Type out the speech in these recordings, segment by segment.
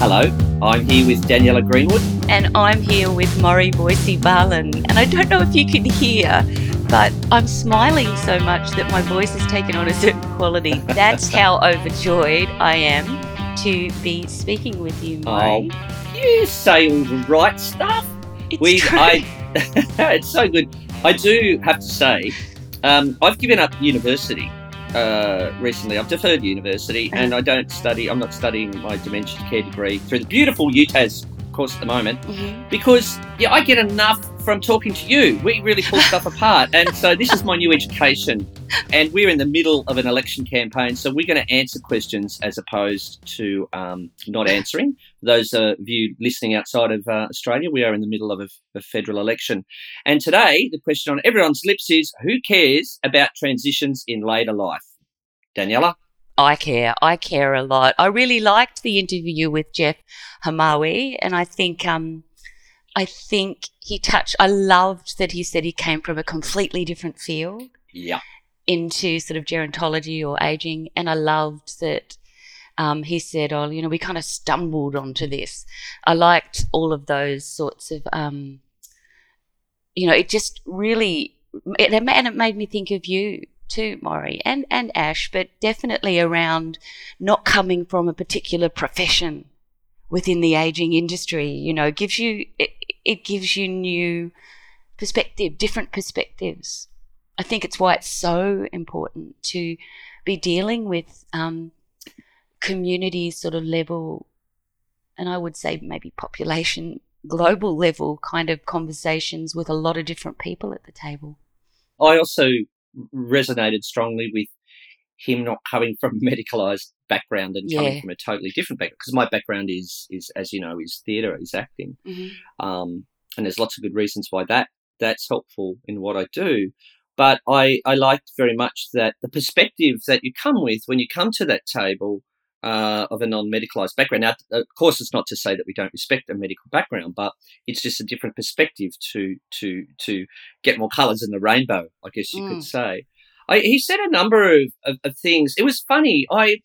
Hello, I'm here with Daniela Greenwood. And I'm here with Murray Boise Barlin. And I don't know if you can hear, but I'm smiling so much that my voice has taken on a certain quality. That's how overjoyed I am to be speaking with you, Maury. Oh, you say all the right stuff. It's we, true. I, it's so good. I do have to say, um, I've given up university uh, recently. I've deferred university, and I don't study. I'm not studying my dementia care degree through the beautiful UTAS course at the moment Mhm. because yeah, I get enough from talking to you. We really pull stuff apart, and so this is my new education. And we're in the middle of an election campaign, so we're going to answer questions as opposed to um, not answering. Those of you listening outside of uh, Australia, we are in the middle of a, a federal election, and today the question on everyone's lips is: Who cares about transitions in later life? Daniela. I care. I care a lot. I really liked the interview with Jeff Hamawi, and I think um, I think he touched. I loved that he said he came from a completely different field Yeah. into sort of gerontology or aging, and I loved that. Um, he said, "Oh, you know, we kind of stumbled onto this." I liked all of those sorts of, um, you know, it just really, it, and it made me think of you too, Maury, and and Ash, but definitely around not coming from a particular profession within the aging industry. You know, gives you it, it gives you new perspective, different perspectives. I think it's why it's so important to be dealing with um, community sort of level, and I would say maybe population global level kind of conversations with a lot of different people at the table. I also resonated strongly with him not coming from a medicalized background and coming from a totally different background because my background is is as you know is theatre is acting. Um, and there's lots of good reasons why that that's helpful in what I do. But I I liked very much that the perspective that you come with when you come to that table uh, of a non-medicalized background. Now, of course, it's not to say that we don't respect a medical background, but it's just a different perspective to to to get more colours in the rainbow. I guess you Mm. could say. I, he said a number of, of, of things. It was funny. I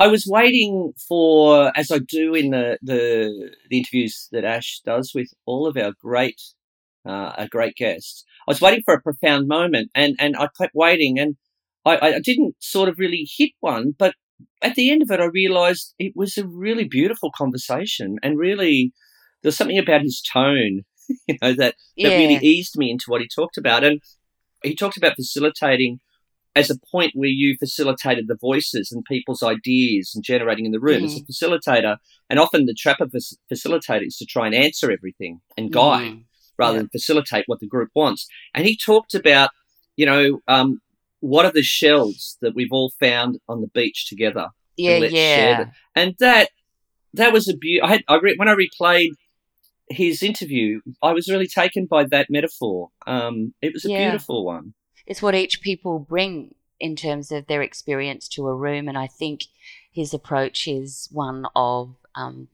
I was waiting for, as I do in the the, the interviews that Ash does with all of our great uh, our great guests. I was waiting for a profound moment, and and I kept waiting, and I, I didn't sort of really hit one, but at the end of it, I realised it was a really beautiful conversation, and really there's something about his tone, you know, that that Yeah. really eased me into what he talked about, and he talked about facilitating as a point where you facilitated the voices and people's ideas and generating in the room as a facilitator. And often the trap of a facilitator is to try and answer everything and guide Mm. rather Yeah. than facilitate what the group wants. And he talked about, you know, um, what are the shells that we've all found on the beach together, Yeah, let's share yeah. them. and that that was a beauty. I had I re- when I replayed his interview, I was really taken by that metaphor. Um, it was a Yeah. beautiful one. It's what each people bring in terms of their experience to a room, and I think his approach is one of um,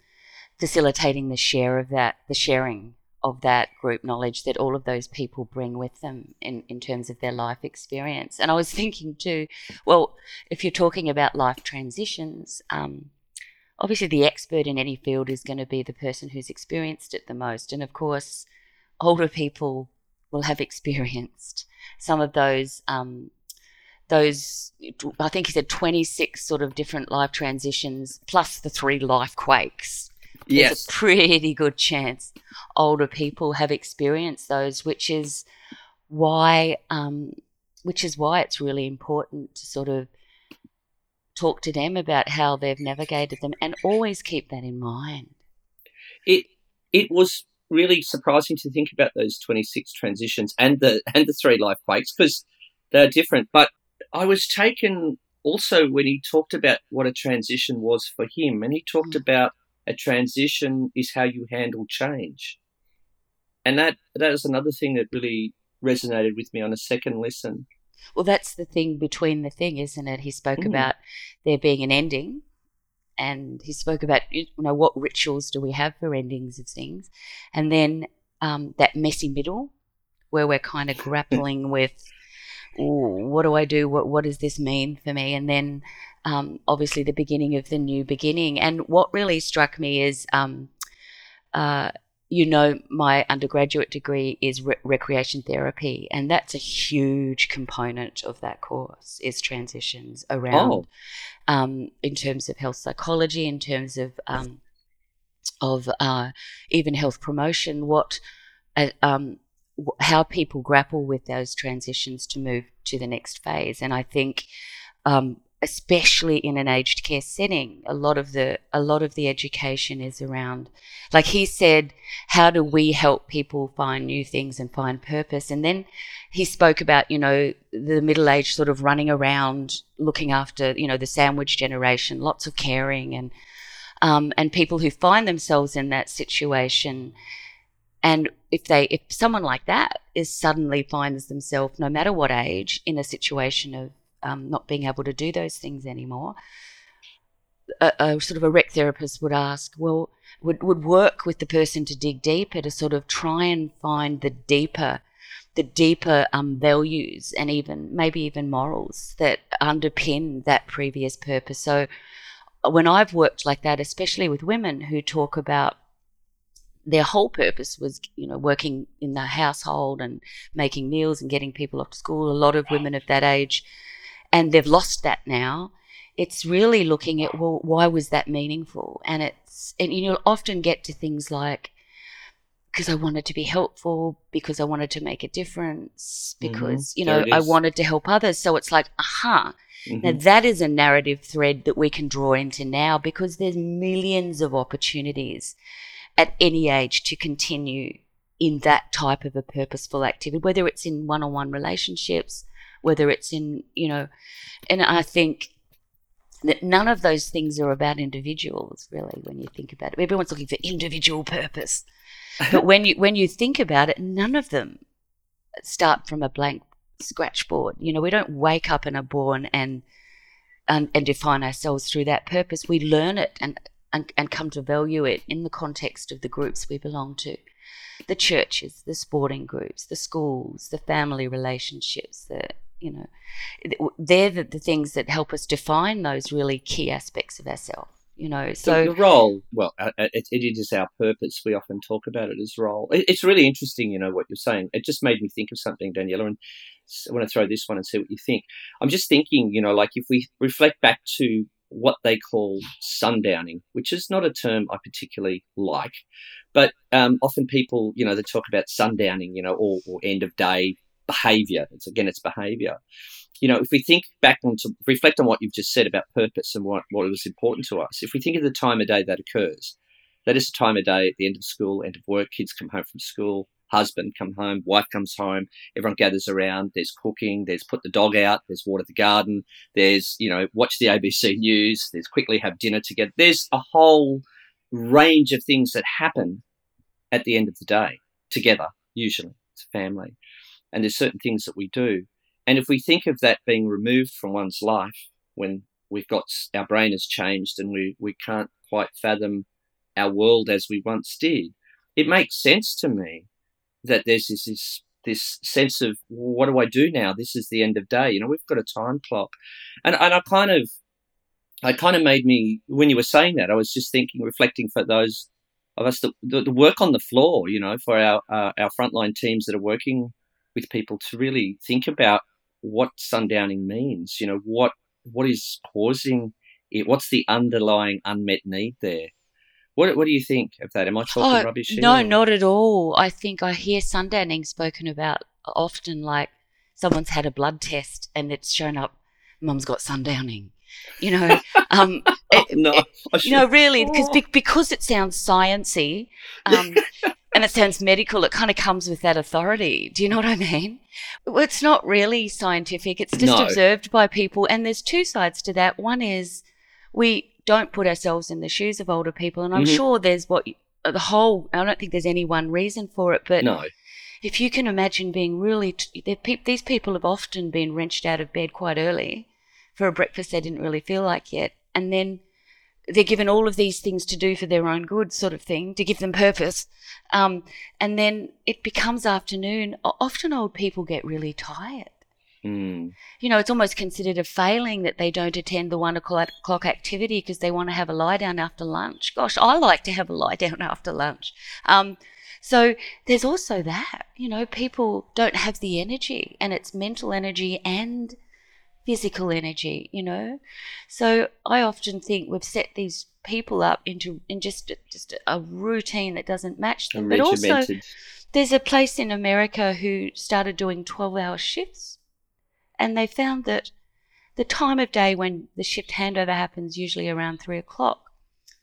facilitating the share of that, the sharing of that group knowledge that all of those people bring with them in, in terms of their life experience. And I was thinking too, well, if you're talking about life transitions, um, obviously the expert in any field is going to be the person who's experienced it the most. And of course, older people will have experienced some of those. Um, those, I think he said 26 sort of different life transitions plus the three life quakes there's Yes. a pretty good chance older people have experienced those, which is why, um, which is why it's really important to sort of talk to them about how they've navigated them, and always keep that in mind. it it was really surprising to think about those 26 transitions and the and the three life quakes because they're different but i was taken also when he talked about what a transition was for him and he talked Mm. about a transition is how you handle change and that that was another thing that really resonated with me on a second listen Well, that's the thing between the thing, isn't it? He spoke Mm. about there being an ending, and he spoke about you know what rituals do we have for endings of things, and then um, that messy middle where we're kind of grappling with, what do I do? What what does this mean for me? And then um, obviously the beginning of the new beginning. And what really struck me is, um, uh, you know, my undergraduate degree is re- recreation therapy, and that's a huge component of that course is transitions around, oh. um, in terms of health psychology, in terms of um, of uh, even health promotion, what uh, um, how people grapple with those transitions to move to the next phase. And I think, um, especially in an aged care setting, a lot of the a lot of the education is around, like he said, how do we help people find new things and find purpose? And then he spoke about you know the middle aged sort of running around looking after you know the sandwich generation, lots of caring and um, and people who find themselves in that situation and if they, if someone like that is suddenly finds themselves, no matter what age, in a situation of um, not being able to do those things anymore, a, a, sort of a rec therapist would ask, well, would, would work with the person to dig deeper to sort of try and find the deeper, the deeper um, values and even maybe even morals that underpin that previous purpose. So when I've worked like that, especially with women who talk about their whole purpose was, you know, working in the household and making meals and getting people off to school. A lot of women of that age, and they've lost that now. It's really looking at well, why was that meaningful? And it's and you'll often get to things like because I wanted to be helpful, because I wanted to make a difference, mm-hmm. because mm-hmm. you know I wanted to help others. So it's like, aha. Mm-hmm. Now that is a narrative thread that we can draw into now because there's millions of opportunities at any age to continue in that type of a purposeful activity, whether it's in one on one relationships, whether it's in, you know, and I think that none of those things are about individuals, really, when you think about it. Everyone's looking for individual purpose. but when you when you think about it, none of them start from a blank scratchboard. You know, we don't wake up and are born and and, and define ourselves through that purpose. We learn it and and, and come to value it in the context of the groups we belong to the churches, the sporting groups, the schools, the family relationships, the you know, they're the, the things that help us define those really key aspects of ourselves. You know, so the, the role. Well, it, it is our purpose. We often talk about it as role. It, it's really interesting. You know what you're saying. It just made me think of something, Daniela, and I want to throw this one and see what you think. I'm just thinking. You know, like if we reflect back to what they call sundowning, which is not a term I particularly like. But um, often people, you know, they talk about sundowning, you know, or, or end of day behavior. It's again, it's behavior. You know, if we think back and to reflect on what you've just said about purpose and what, what was important to us, if we think of the time of day that occurs, that is the time of day at the end of school, end of work, kids come home from school, husband come home, wife comes home, everyone gathers around, there's cooking, there's put the dog out, there's water the garden, there's, you know, watch the ABC news, there's quickly have dinner together. There's a whole range of things that happen at the end of the day together, usually. It's family. And there's certain things that we do. And if we think of that being removed from one's life when we've got our brain has changed and we, we can't quite fathom our world as we once did, it makes sense to me that there's this, this this sense of what do I do now? This is the end of day. You know, we've got a time clock, and and I kind of, I kind of made me when you were saying that, I was just thinking, reflecting for those of us that the, the work on the floor. You know, for our uh, our frontline teams that are working with people to really think about what sundowning means. You know, what what is causing it? What's the underlying unmet need there? What What do you think of that? Am I talking oh, rubbish? No, or? not at all. I think I hear sundowning spoken about often like someone's had a blood test and it's shown up, mum's got sundowning. You know, um, it, no, it, know, really, because oh. because it sounds sciency, um, and it sounds medical. It kind of comes with that authority. Do you know what I mean? It's not really scientific. It's just no. observed by people, and there's two sides to that. One is we don't put ourselves in the shoes of older people. And I'm mm-hmm. sure there's what the whole, I don't think there's any one reason for it, but no. if you can imagine being really, these people have often been wrenched out of bed quite early for a breakfast they didn't really feel like yet. And then they're given all of these things to do for their own good, sort of thing, to give them purpose. Um, and then it becomes afternoon. Often old people get really tired. Mm. You know, it's almost considered a failing that they don't attend the one o'clock activity because they want to have a lie down after lunch. Gosh, I like to have a lie down after lunch. Um, so there's also that, you know, people don't have the energy and it's mental energy and physical energy, you know. So I often think we've set these people up into in just just a routine that doesn't match them. But also there's a place in America who started doing 12-hour shifts and they found that the time of day when the shift handover happens usually around 3 o'clock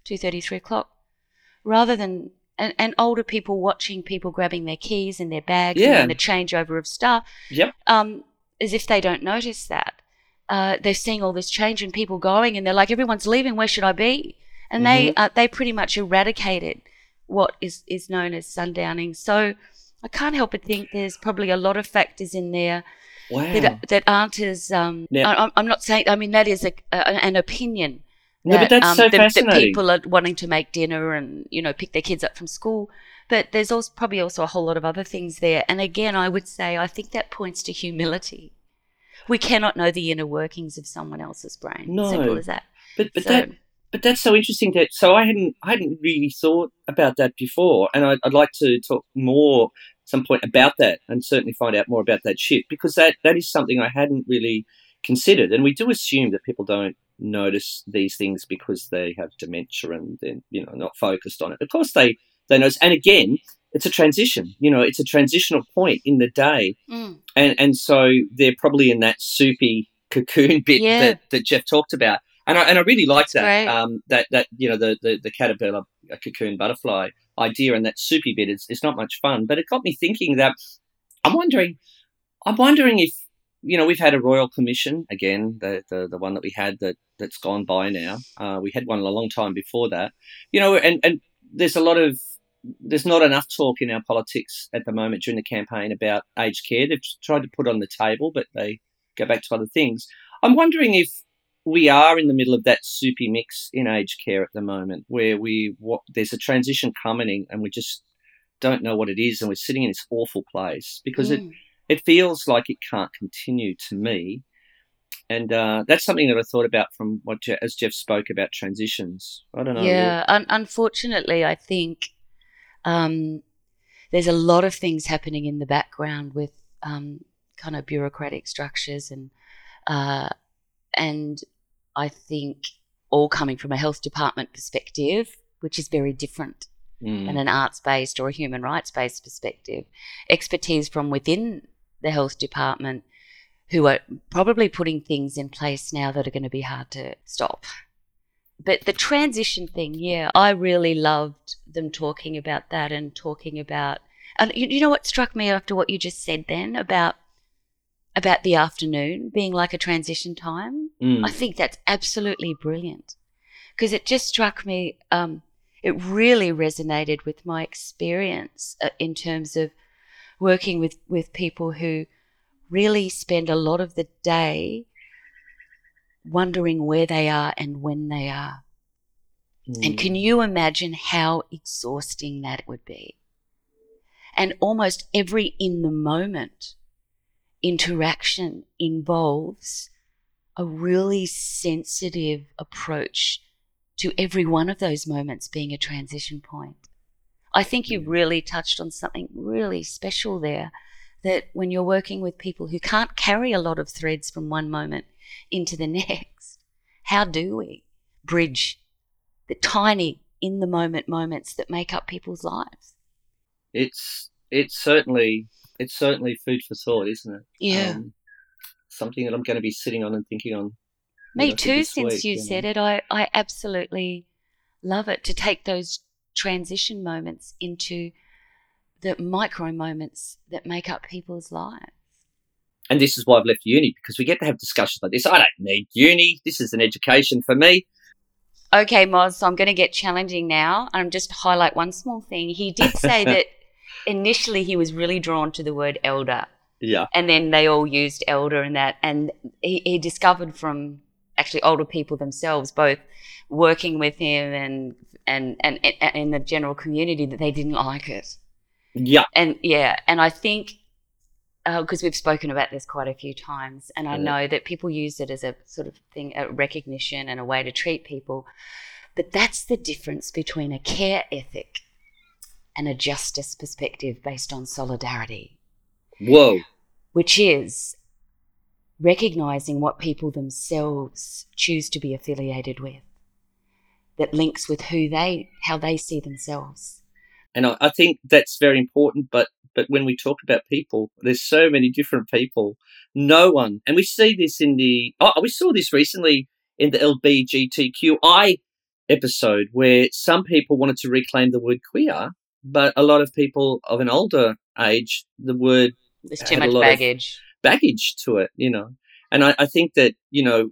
two thirty, three o'clock rather than and, and older people watching people grabbing their keys and their bags Yeah. and the changeover of stuff Yep. um, as if they don't notice that. Uh, they're seeing all this change and people going, and they're like, everyone's leaving. Where should I be? And they uh, they pretty much eradicated what is is known as sundowning. So I can't help but think there's probably a lot of factors in there Wow. that that aren't as um. Now- I, I'm- I'm not saying. I mean, that is a, a an opinion. No, but that's um, so that, that people are wanting to make dinner and you know pick their kids up from school. But there's also probably also a whole lot of other things there. And again, I would say I think that points to humility. We cannot know the inner workings of someone else's brain. No. Simple as that. But but So- that but that's so interesting. That so I hadn't I hadn't really thought about that before, and I'd, I'd like to talk more some point about that, and certainly find out more about that shift because that that is something I hadn't really considered. And we do assume that people don't notice these things because they have dementia and they're you know not focused on it. Of course they they notice, and again. It's a transition, you know. It's a transitional point in the day, Mm. and and so they're probably in that soupy cocoon bit Yeah. that, that Jeff talked about, and I and I really like That's that um, that that you know the the, the caterpillar cocoon butterfly idea and that soupy bit is it's not much fun, but it got me thinking that I'm wondering I'm wondering if you know we've had a royal commission again the the, the one that we had that that's gone by now uh, we had one a long time before that you know and and there's a lot of there's not enough talk in our politics at the moment during the campaign about aged care. They've tried to put on the table, but they go back to other things. I'm wondering if we are in the middle of that soupy mix in aged care at the moment, where we what, there's a transition coming and we just don't know what it is, and we're sitting in this awful place because it Mm. it feels like it can't continue to me. And uh, that's something that I thought about from what Je- as Jeff spoke about transitions. I don't know. Yeah, un- unfortunately, I think um, there's a lot of things happening in the background with um, kind of bureaucratic structures and uh, and I think all coming from a health department perspective, which is very different Mm. than an arts based or a human rights based perspective. Expertise from within the health department who are probably putting things in place now that are going to be hard to stop. But the transition thing, yeah, I really loved them talking about that and talking about. And you, you know what struck me after what you just said then about about the afternoon being like a transition time? Mm. I think that's absolutely brilliant because it just struck me. Um, it really resonated with my experience uh, in terms of working with, with people who really spend a lot of the day wondering where they are and when they are. And Mm. can you imagine how exhausting that would be? And almost every in the moment interaction involves a really sensitive approach to every one of those moments being a transition point. I think you've mm. really touched on something really special there that when you're working with people who can't carry a lot of threads from one moment into the next, how do we bridge the tiny in the moment moments that make up people's lives? it's it's certainly it's certainly food for thought, isn't it? Yeah. Um, something that I'm going to be sitting on and thinking on. Me you know, too, since week, you know. said it. I, I absolutely love it to take those transition moments into the micro moments that make up people's lives. And this is why I've left uni because we get to have discussions like this. I don't need uni. This is an education for me. Okay, Moz, so I'm going to get challenging now. I'm just to highlight one small thing. He did say that initially he was really drawn to the word elder, Yeah. and then they all used elder and that. And he, he discovered from actually older people themselves, both working with him and and and, and in the general community, that they didn't like it. Yeah. And yeah, and I think uh, because we've spoken about this quite a few times, and I Yeah. know that people use it as a sort of thing, a recognition and a way to treat people. But that's the difference between a care ethic and a justice perspective based on solidarity, Whoa. which is recognizing what people themselves choose to be affiliated with, that links with who they, how they see themselves. And I, I think that's very important. But but when we talk about people, there's so many different people. No one, and we see this in the. Oh, we saw this recently in the LBGTQI episode, where some people wanted to reclaim the word queer, but a lot of people of an older age, the word There's too much baggage. baggage to it, you know. And I, I think that you know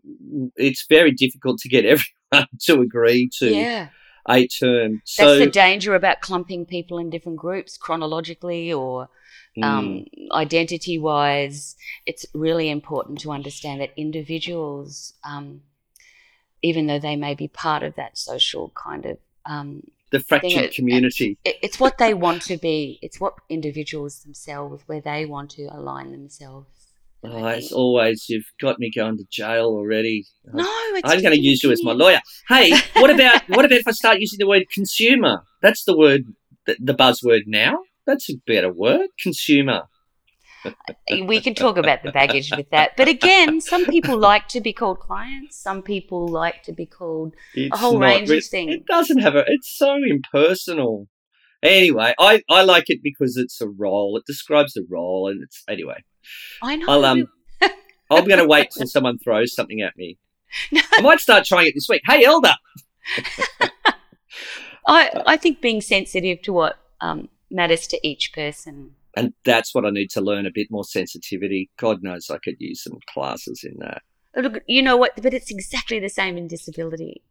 it's very difficult to get everyone to agree to yeah. a term. That's So the danger about clumping people in different groups chronologically or mm, um, identity wise. It's really important to understand that individuals, um, even though they may be part of that social kind of, um, the fractured it- community. it, it's what they want to be. It's what individuals themselves, where they want to align themselves. Oh, as always, you've got me going to jail already. no, it's I'm going to use you as my lawyer. Hey, what about what about if I start using the word consumer? That's the word, the, the buzzword now. That's a better word, consumer. We can talk about the baggage with that. But again, some people like to be called clients. Some people like to be called It's whole not range of things. It doesn't have a. It's so impersonal. Anyway, I, I like it because it's a role. It describes a role, and it's anyway. I know. I'll um. I'm going to wait till someone throws something at me. No. I might start trying it this week. Hey, Elder. I, I think being sensitive to what um, matters to each person. And that's what I need to learn a bit more sensitivity. God knows I could use some classes in that. Look, you know what? But it's exactly the same in disability.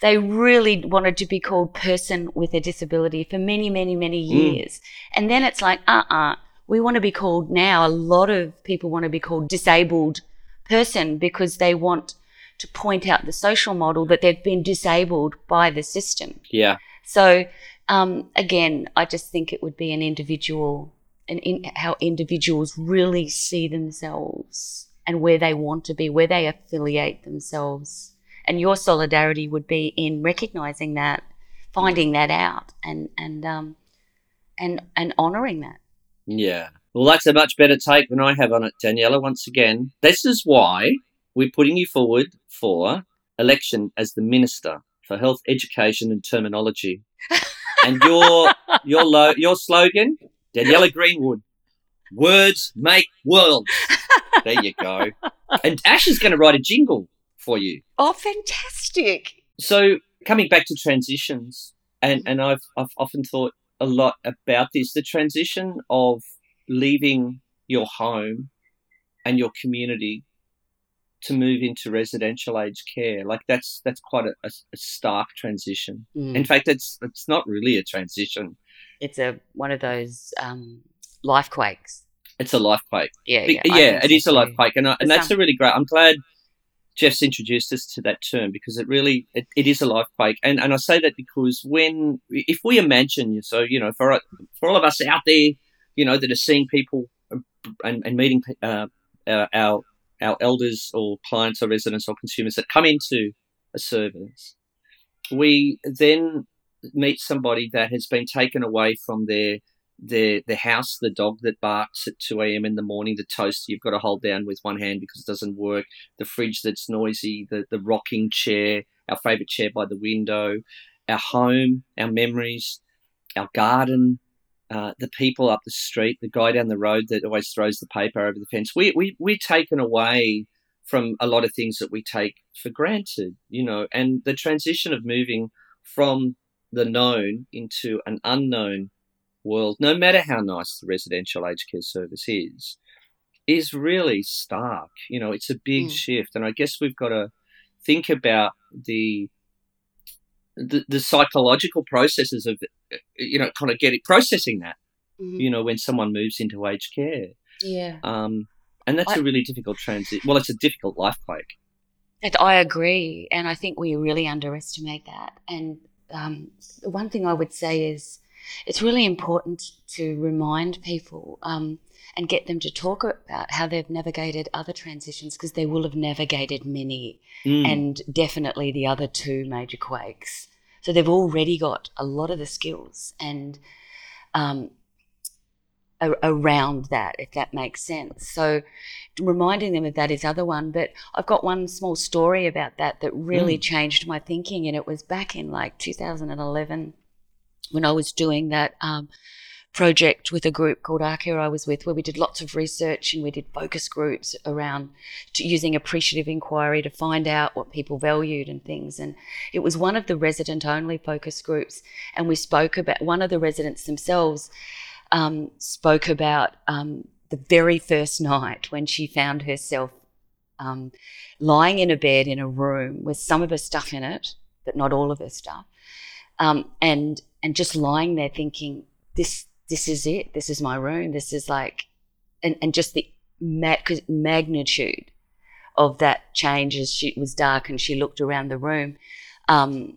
They really wanted to be called person with a disability for many, many, many Mm. years. And then it's like, uh uh we want to be called now. A lot of people want to be called disabled person because they want to point out the social model that they've been disabled by the system. Yeah. So um, again, I just think it would be an individual and in, how individuals really see themselves and where they want to be, where they affiliate themselves. And your solidarity would be in recognizing that, finding that out, and and um, and and honoring that. Yeah. Well, that's a much better take than I have on it, Daniela. Once again, this is why we're putting you forward for election as the Minister for Health, Education and Terminology. And your your lo- your slogan, Daniela Greenwood, words make worlds. There you go. And Ash is going to write a jingle for you. Oh, fantastic! So coming back to transitions, and and I've I've often thought a lot about this. The transition of leaving your home and your community to move into residential aged care, like that's that's quite a, a, stark transition. Mm. In fact, it's it's not really a transition; It's a one of those um, life quakes. it's a life quake. Yeah, yeah, yeah, it so is a life quake, and, I, and that's some- a really great. I'm glad Jeff's introduced us to that term because it really it, it is a life quake, and and I say that because when if we imagine, so you know, for for all of us out there, you know, that are seeing people and, and meeting uh, our, our our elders or clients or residents or consumers that come into a service, we then meet somebody that has been taken away from their their their house, the dog that barks at two a.m. in the morning, the toaster you've got to hold down with one hand because it doesn't work, the fridge that's noisy, the the rocking chair, our favourite chair by the window, our home, our memories, our garden, uh, the people up the street, the guy down the road that always throws the paper over the fence. We we we're taken away from a lot of things that we take for granted, you know, and the transition of moving from the known into an unknown world, no matter how nice the residential aged care service is, is really stark. You know, it's a big Mm. shift, and I guess we've got to think about the the, the psychological processes of you know kind of getting processing that Mhm. you know when someone moves into aged care Yeah, um and that's I- a really difficult transit well it's a difficult life quake I agree, and I think we really underestimate that. And um, one thing I would say is it's really important to remind people um, and get them to talk about how they've navigated other transitions because they will have navigated many Mm. and definitely the other two major quakes. So they've already got a lot of the skills and um, around that, if that makes sense. So reminding them of that is other one. But I've got one small story about that that really changed my thinking, and it was back in like 2011 when I was doing that. Um, project with a group called Arcare I was with, where we did lots of research and we did focus groups around to using appreciative inquiry to find out what people valued and things. And it was one of the resident only focus groups. And we spoke about one of the residents themselves um, spoke about um, the very first night when she found herself um, lying in a bed in a room with some of her stuff in it, but not all of her stuff. Um, and and just lying there thinking this this is it this is my room this is like and, and just the ma- magnitude of that change as she it was dark and she looked around the room um,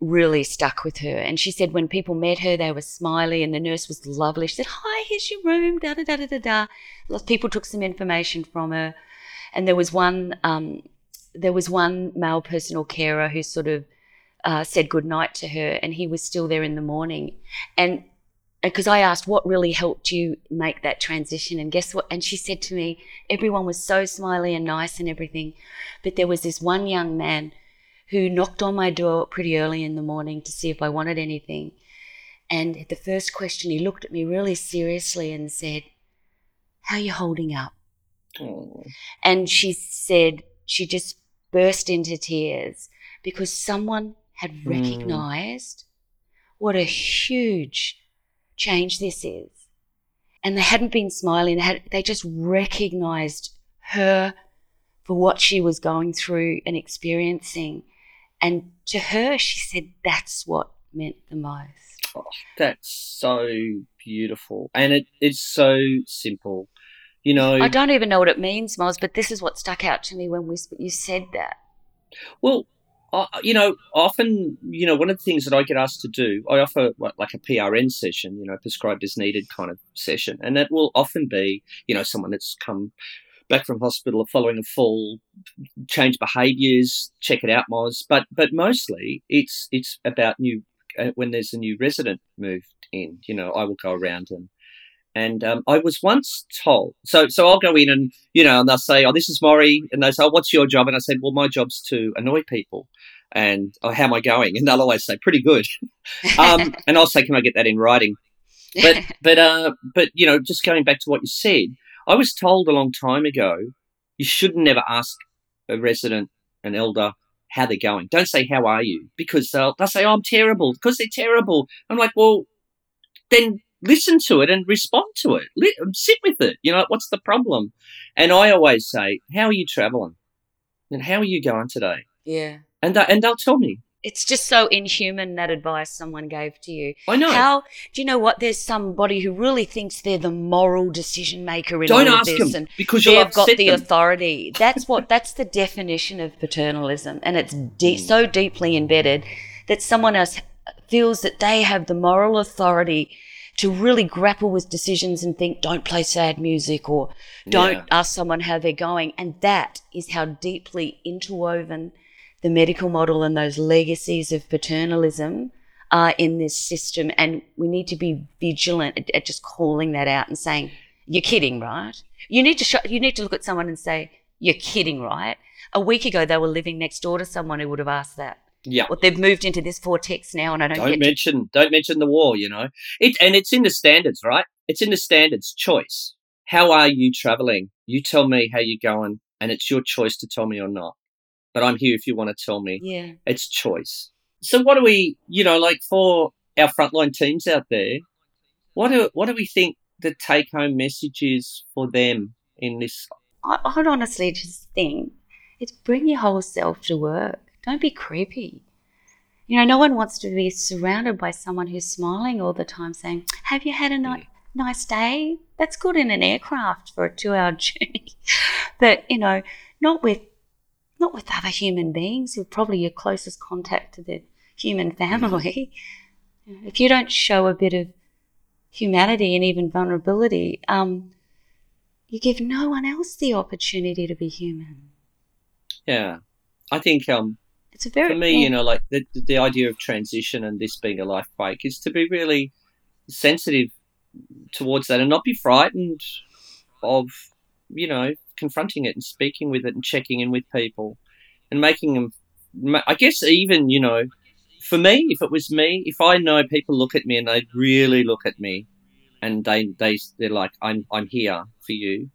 really stuck with her. And she said when people met her they were smiley and the nurse was lovely. She said hi here's your room da da da da da da. Lots people took some information from her. And there was one um, there was one male personal carer who sort of uh, said goodnight to her and he was still there in the morning. And because I asked what really helped you make that transition, and guess what? And she said to me, everyone was so smiley and nice and everything, but there was this one young man who knocked on my door pretty early in the morning to see if I wanted anything. And at the first question, he looked at me really seriously and said, How are you holding up? Oh. And she said, she just burst into tears because someone had Mm. recognized what a huge change this is. And they hadn't been smiling, they, had, they just recognized her for what she was going through and experiencing. And to her, she said that's what meant the most. Oh, that's so beautiful, and it it's so simple. You know, I don't even know what it means, Miles, but this is what stuck out to me when we you said that. Well, I, you know, often, you know, one of the things that I get asked to do, I offer what, like a PRN session, you know, prescribed as needed kind of session, and that will often be, you know, someone that's come back from hospital following a fall, change behaviours, check it out, Moz. But but mostly, it's it's about new uh, when there's a new resident moved in. You know, I will go around and. And um, I was once told, so so I'll go in and you know, and they'll say, "Oh, this is Maury," and they say, "Oh, what's your job?" And I said, "Well, my job's to annoy people." And oh, how am I going? And they'll always say, "Pretty good." um, and I'll say, "Can I get that in writing?" But but uh, but you know, just going back to what you said, I was told a long time ago, you should never ask a resident, an elder, how they're going. Don't say, "How are you?" Because they'll they'll say, "Oh, I'm terrible," because they're terrible. I'm like, well, then listen to it and respond to it. Sit with it. You know, what's the problem? And I always say, "How are you traveling?" And how are you going today? yeah. And they, and they'll tell me. It's just so inhuman that advice someone gave to you. I know. How do you know what? There's somebody who really thinks they're the moral decision maker in Don't all ask of this, them and because they've got the them. authority. That's what. That's the definition of paternalism, and it's de- hmm. so deeply embedded that someone else feels that they have the moral authority to really grapple with decisions and think, don't play sad music or don't Yeah. ask someone how they're going. And that is how deeply interwoven the medical model and those legacies of paternalism are in this system. And we need to be vigilant at, at just calling that out and saying, you're kidding, right? You need to sh- you need to look at someone and say, you're kidding, right? A week ago, they were living next door to someone who would have asked that. Yeah. Well, they've moved into this vortex now, and I don't, Don't get to mention don't mention the war, you know. It and it's in the standards, right? It's in the standards choice. How are you traveling? You tell me how you're going, and it's your choice to tell me or not. But I'm here if you want to tell me. Yeah. It's choice. So what do we, you know, like for our frontline teams out there, what do what do we think the take home message is for them in this? I, I'd honestly just think it's bring your whole self to work. Don't be creepy. You know, no one wants to be surrounded by someone who's smiling all the time, saying, "Have you had a ni- mm. nice day?" That's good in an aircraft for a two-hour journey, but you know, not with not with other human beings who are probably your closest contact to the human family. If you don't show a bit of humanity and even vulnerability, um, you give no one else the opportunity to be human. Yeah, I think um, It's a very for me, you know, like the the idea of transition and this being a life break is to be really sensitive towards that and not be frightened of, you know, confronting it and speaking with it and checking in with people and making them. I guess even you know, for me, if it was me, if I know people look at me and they really look at me, and they they they're like, I'm I'm here for you,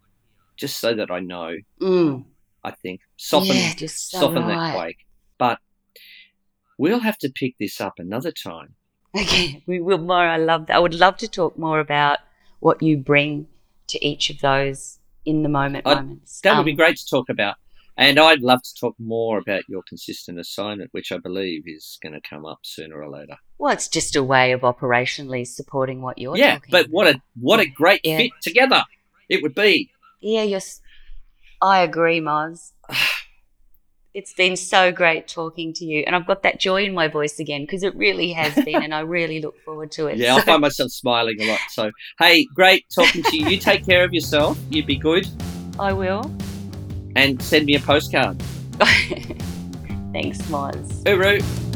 just so that I know. Mm. I think soften yeah, just so soften right. that quake. But we'll have to pick this up another time. Okay, we will more. I love that. I would love to talk more about what you bring to each of those in the moment I'd- moments. That would be Um, great to talk about. And I'd love to talk more about your consistent assignment, which I believe is going to come up sooner or later. Well, it's just a way of operationally supporting what you're doing. yeah, but what a what a great Yeah. fit together it would be. Yeah, you're. I agree, Moz. It's been so great talking to you, and I've got that joy in my voice again because it really has been, and I really look forward to it. Yeah, I'll find myself smiling a lot. So, hey, great talking to you. You take care of yourself. You'd be good, I will. and send me a postcard. Thanks, Moz. Hooroo!